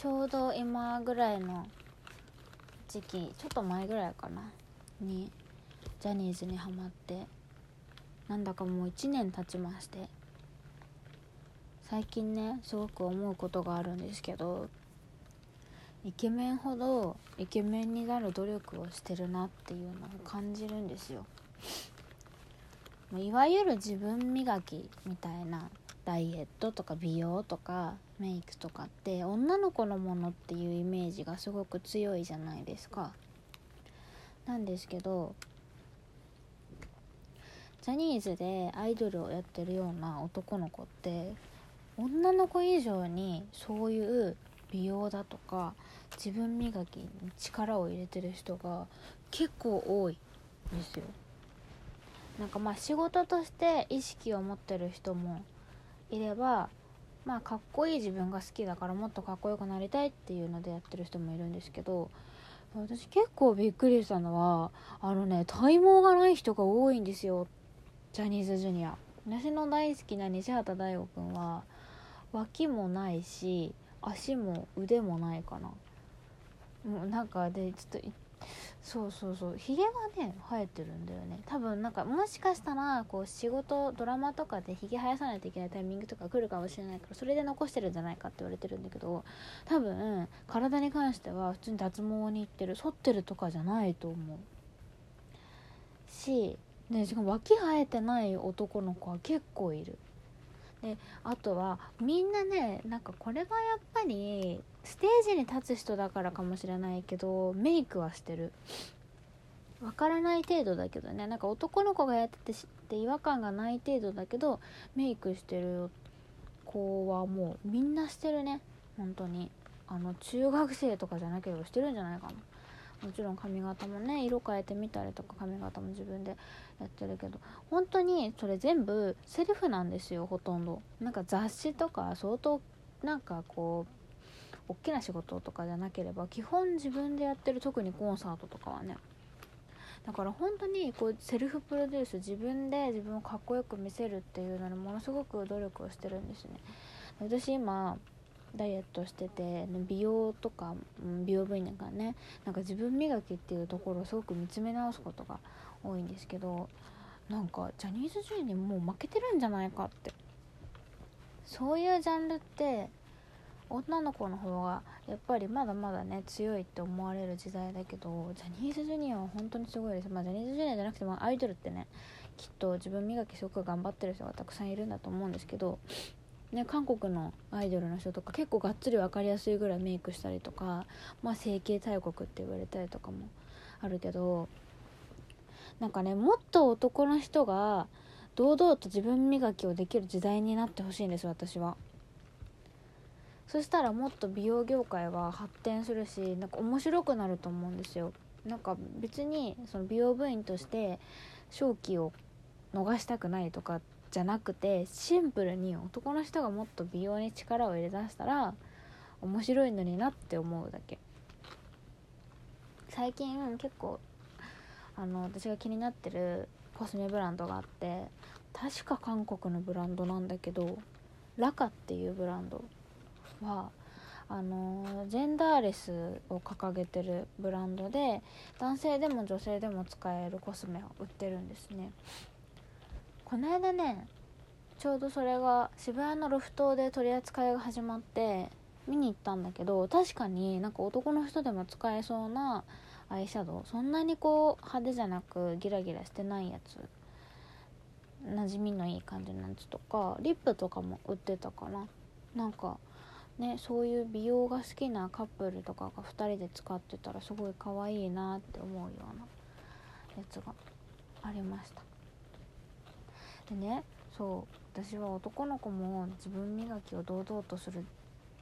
ちょうど今ぐらいの時期ちょっと前ぐらいかな。にジャニーズにハマって。なんだかもう1年経ちまして。最近ねすごく思うことがあるんですけど。イケメンほどイケメンになる努力をしてるなっていうのを感じるんですよ。いわゆる自分磨きみたいなダイエットとか美容とかメイクとかって女の子のものっていうイメージがすごく強いじゃないですか。なんですけどジャニーズでアイドルをやってるような男の子って女の子以上にそういう美容だとか自分磨きに力を入れてる人が結構多いんですよ。なんかまあ仕事として意識を持ってる人もいればまあかっこいい自分が好きだからもっとかっこよくなりたいっていうのでやってる人もいるんですけど私結構びっくりしたのはあのね体毛がない人が多いんですよ。ジャニーズジュニア。私の大好きな西畑大吾くんは脇もないし足も腕もないかな。もうなんかでちょっとそうそうそう。ひげがね生えてるんだよね。多分なんかもしかしたらこう仕事ドラマとかでひげ生やさないといけないタイミングとか来るかもしれないからそれで残してるんじゃないかって言われてるんだけど多分体に関しては普通に脱毛に行ってる剃ってるとかじゃないと思う。しでしかも脇生えてない男の子は結構いる。であとはみんなねなんかこれがやっぱりステージに立つ人だからかもしれないけどメイクはしてる。わからない程度だけどね。なんか男の子がやっててって違和感がない程度だけどメイクしてる子はもうみんなしてるね。本当に。あの中学生とかじゃなければしてるんじゃないかな。もちろん髪型もね色変えてみたりとか髪型も自分でやってるけど。本当にそれ全部セルフなんですよほとんど。なんか雑誌とか相当なんかこう大きな仕事とかじゃなければ基本自分でやってる特にコンサートとかはね。だから本当にこうセルフプロデュース自分で自分をかっこよく見せるっていうのにものすごく努力をしてるんですね。私今ダイエットしてて美容とか美容部員なんかねなんか自分磨きっていうところをすごく見つめ直すことが多いんですけどなんかジャニーズジュニアにもう負けてるんじゃないかって。そういうジャンルって女の子の方がやっぱりまだまだね強いって思われる時代だけどジャニーズジュニアは本当にすごいです。まあジャニーズジュニアじゃなくてもアイドルってねきっと自分磨きすごく頑張ってる人がたくさんいるんだと思うんですけどね、韓国のアイドルの人とか結構がっつり分かりやすいぐらいメイクしたりとか、まあ、整形大国って言われたりとかもあるけどなんかねもっと男の人が堂々と自分磨きをできる時代になってほしいんです私は。そしたらもっと美容業界は発展するしなんか面白くなると思うんですよ。なんか別にその美容部員として正気を逃したくないとかじゃなくてシンプルに男の人がもっと美容に力を入れだしたら面白いのになって思うだけ。最近結構あの私が気になってるコスメブランドがあって確か韓国のブランドなんだけどラカっていうブランド。はあのジェンダーレスを掲げてるブランドで男性でも女性でも使えるコスメを売ってるんですね。この間ねちょうどそれが渋谷のロフトで取り扱いが始まって見に行ったんだけど確かになんか男の人でも使えそうなアイシャドウ。そんなにこう派手じゃなくギラギラしてないやつ。馴染みのいい感じのやつとかリップとかも売ってたかな。なんかねそういう美容が好きなカップルとかが2人で使ってたらすごい可愛いなって思うようなやつがありました。でねそう私は男の子も自分磨きを堂々とする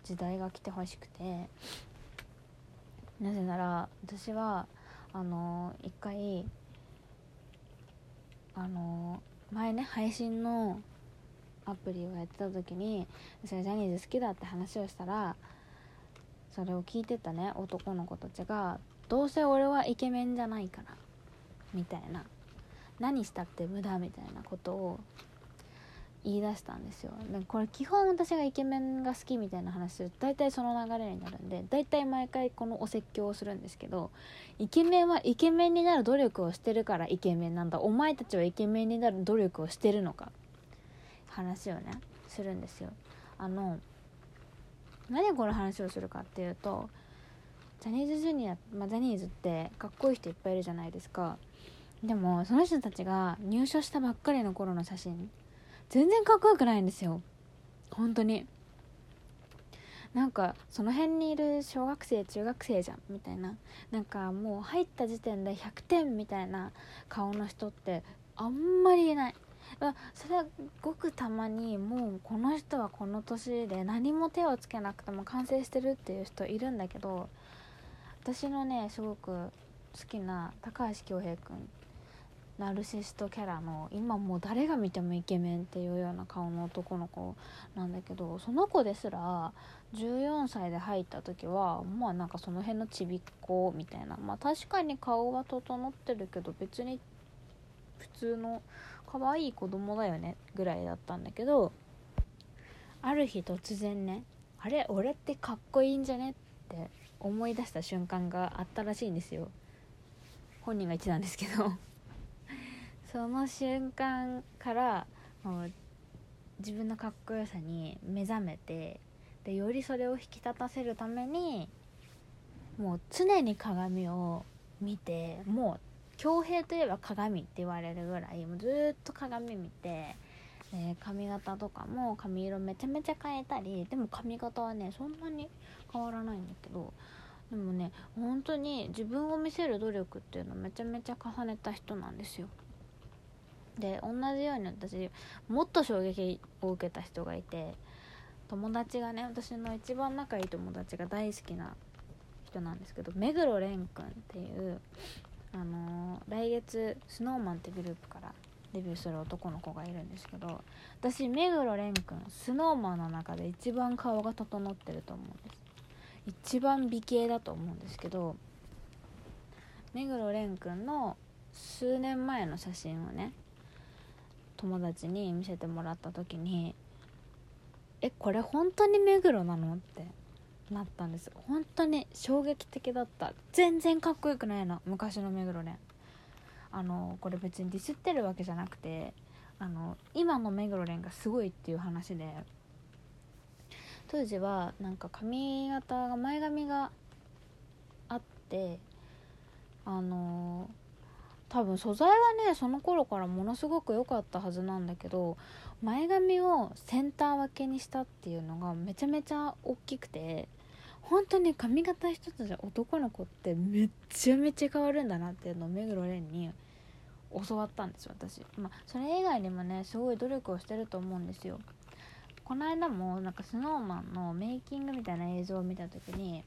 時代が来てほしくてなぜなら私はあの一回あの前ね配信のアプリをやってた時に私がジャニーズ好きだって話をしたらそれを聞いてたね男の子たちがどうせ俺はイケメンじゃないからみたいな何したって無駄みたいなことを言い出したんですよ。でこれ基本私がイケメンが好きみたいな話すると大体その流れになるんで大体毎回このお説教をするんですけどイケメンはイケメンになる努力をしてるからイケメンなんだ。お前たちはイケメンになる努力をしてるのか。話をねするんですよ。あの何この話をするかっていうとジャニーズジュニア、まあ、ジャニーズってかっこいい人いっぱいいるじゃないですか。でもその人たちが入所したばっかりの頃の写真全然かっこよくないんですよ。本当に。なんかその辺にいる小学生中学生じゃんみたいな。なんかもう入った時点で100点みたいな顔の人ってあんまりいない。それはごくたまにもうこの人はこの年で何も手をつけなくても完成してるっていう人いるんだけど私のねすごく好きな高橋恭平君ナルシストキャラの今もう誰が見てもイケメンっていうような顔の男の子なんだけどその子ですら14歳で入った時はまあなんかその辺のちびっ子みたいな。まあ確かに顔は整ってるけど別に普通の可愛い子供だよねぐらいだったんだけどある日突然ねあれ俺ってかっこいいんじゃねって思い出した瞬間があったらしいんですよ。本人が言ってたんですけど。その瞬間からもう自分のかっこよさに目覚めてでよりそれを引き立たせるためにもう常に鏡を見てもう恭平といえば鏡って言われるぐらいもうずっと鏡見てで髪型とかも髪色めちゃめちゃ変えたりでも髪型はねそんなに変わらないんだけどでもね本当に自分を見せる努力っていうのめちゃめちゃ重ねた人なんですよ。で同じように私もっと衝撃を受けた人がいて友達がね私の一番仲いい友達が大好きな人なんですけど目黒蓮くんっていうあのー、来月 SnowMan ってグループからデビューする男の子がいるんですけど私目黒蓮くん SnowMan の中で一番顔が整ってると思うんです一番美形だと思うんですけど目黒蓮くんの数年前の写真をね友達に見せてもらった時に「えこれ本当に目黒なの?」ってなったんです。本当に衝撃的だった。全然かっこよくないの。昔の目黒ねあのこれ別にディスってるわけじゃなくてあの今の目黒蓮がすごいっていう話で。当時はなんか髪型が前髪があってあの多分素材はねその頃からものすごく良かったはずなんだけど前髪をセンター分けにしたっていうのがめちゃめちゃ大きくて本当に髪型一つじゃ男の子ってめっちゃめちゃ変わるんだなっていうのを目黒蓮に教わったんですよ私。まあそれ以外にもねすごい努力をしてると思うんですよ。この間もなんか SnowMan のメイキングみたいな映像を見た時に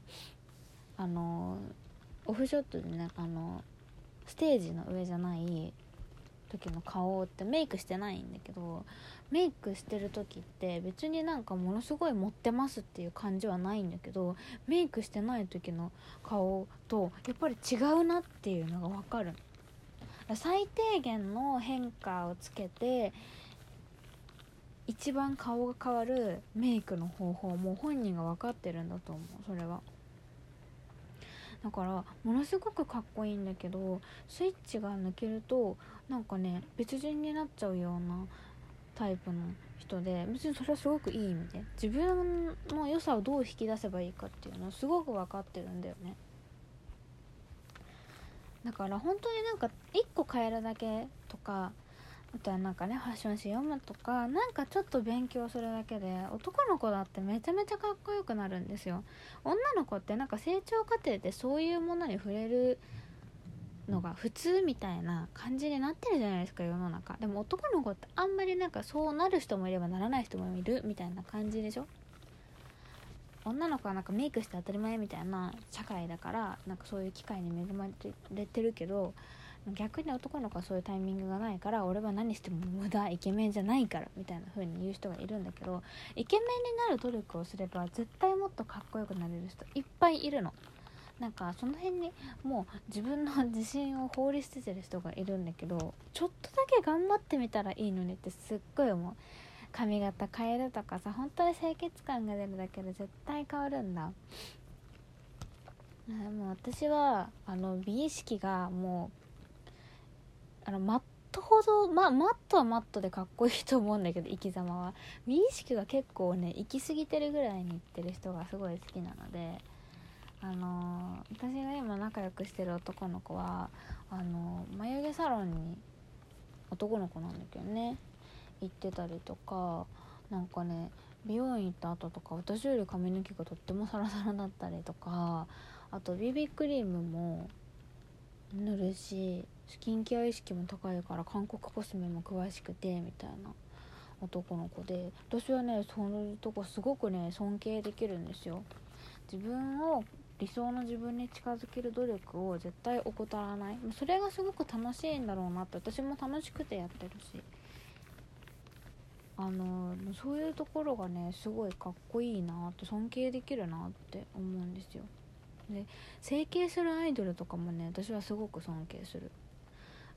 あのオフショットでねあのステージの上じゃない時の顔ってメイクしてないんだけどメイクしてる時って別になんかものすごい持ってますっていう感じはないんだけどメイクしてない時の顔とやっぱり違うなっていうのが分かる。最低限の変化をつけて一番顔が変わるメイクの方法も本人が分かってるんだと思うそれは。だからものすごくかっこいいんだけどスイッチが抜けるとなんかね別人になっちゃうようなタイプの人で別にそれはすごくいい意味で自分の良さをどう引き出せばいいかっていうのをすごく分かってるんだよね。だから本当になんか1個変えるだけとかあとはなんかねファッション誌読むとかなんかちょっと勉強するだけで男の子だってめちゃめちゃかっこよくなるんですよ。女の子ってなんか成長過程でそういうものに触れるのが普通みたいな感じになってるじゃないですか世の中。でも男の子ってあんまりなんかそうなる人もいればならない人もいるみたいな感じでしょ。女の子はなんかメイクして当たり前みたいな社会だからなんかそういう機会に恵まれてるけど逆に男の子はそういうタイミングがないから俺は何しても無駄イケメンじゃないからみたいな風に言う人がいるんだけどイケメンになる努力をすれば絶対もっとかっこよくなれる人いっぱいいるの。なんかその辺にもう自分の自信を放り捨ててる人がいるんだけどちょっとだけ頑張ってみたらいいのにってすっごい思う。髪型変えるとかさ本当に清潔感が出るだけで絶対変わるんだ。もう私はあの美意識がもうあのマットほど、ま、マットはマットでかっこいいと思うんだけど生き様は。美意識が結構ね行き過ぎてるぐらいにいってる人がすごい好きなのであの私が今仲良くしてる男の子はあの眉毛サロンに男の子なんだけどね行ってたりとかなんかね美容院行った後とか私より髪の毛がとってもサラサラだったりとかあと BB クリームも塗るしスキンケア意識も高いから韓国コスメも詳しくてみたいな。男の子で。私はねそういうとこすごくね尊敬できるんですよ。自分を理想の自分に近づける努力を絶対怠らない。それがすごく楽しいんだろうなって私も楽しくてやってるし。あのそういうところがねすごいかっこいいなって尊敬できるなって思うんですよ。で整形するアイドルとかもね私はすごく尊敬する。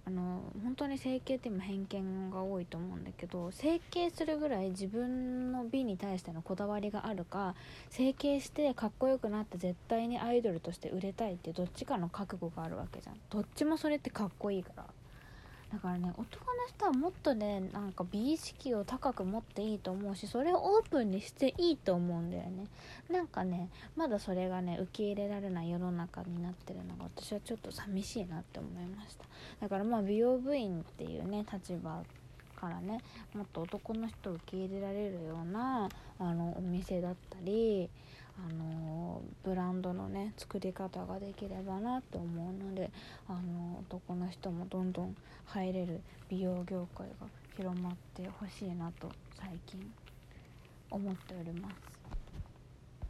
あの本当に整形って今偏見が多いと思うんだけど整形するぐらい自分の美に対してのこだわりがあるか整形してかっこよくなって絶対にアイドルとして売れたいってどっちかの覚悟があるわけじゃん。どっちもそれってかっこいいから。だからね男の人はもっとねなんか美意識を高く持っていいと思うしそれをオープンにしていいと思うんだよね。なんかねまだそれがね受け入れられない世の中になってるのが私はちょっと寂しいなって思いました。だからまあ美容部員っていうね立場からねもっと男の人を受け入れられるようなあのお店だったりあのブランドのね作り方ができればなと思うのであの男の人もどんどん入れる美容業界が広まってほしいなと最近思っております。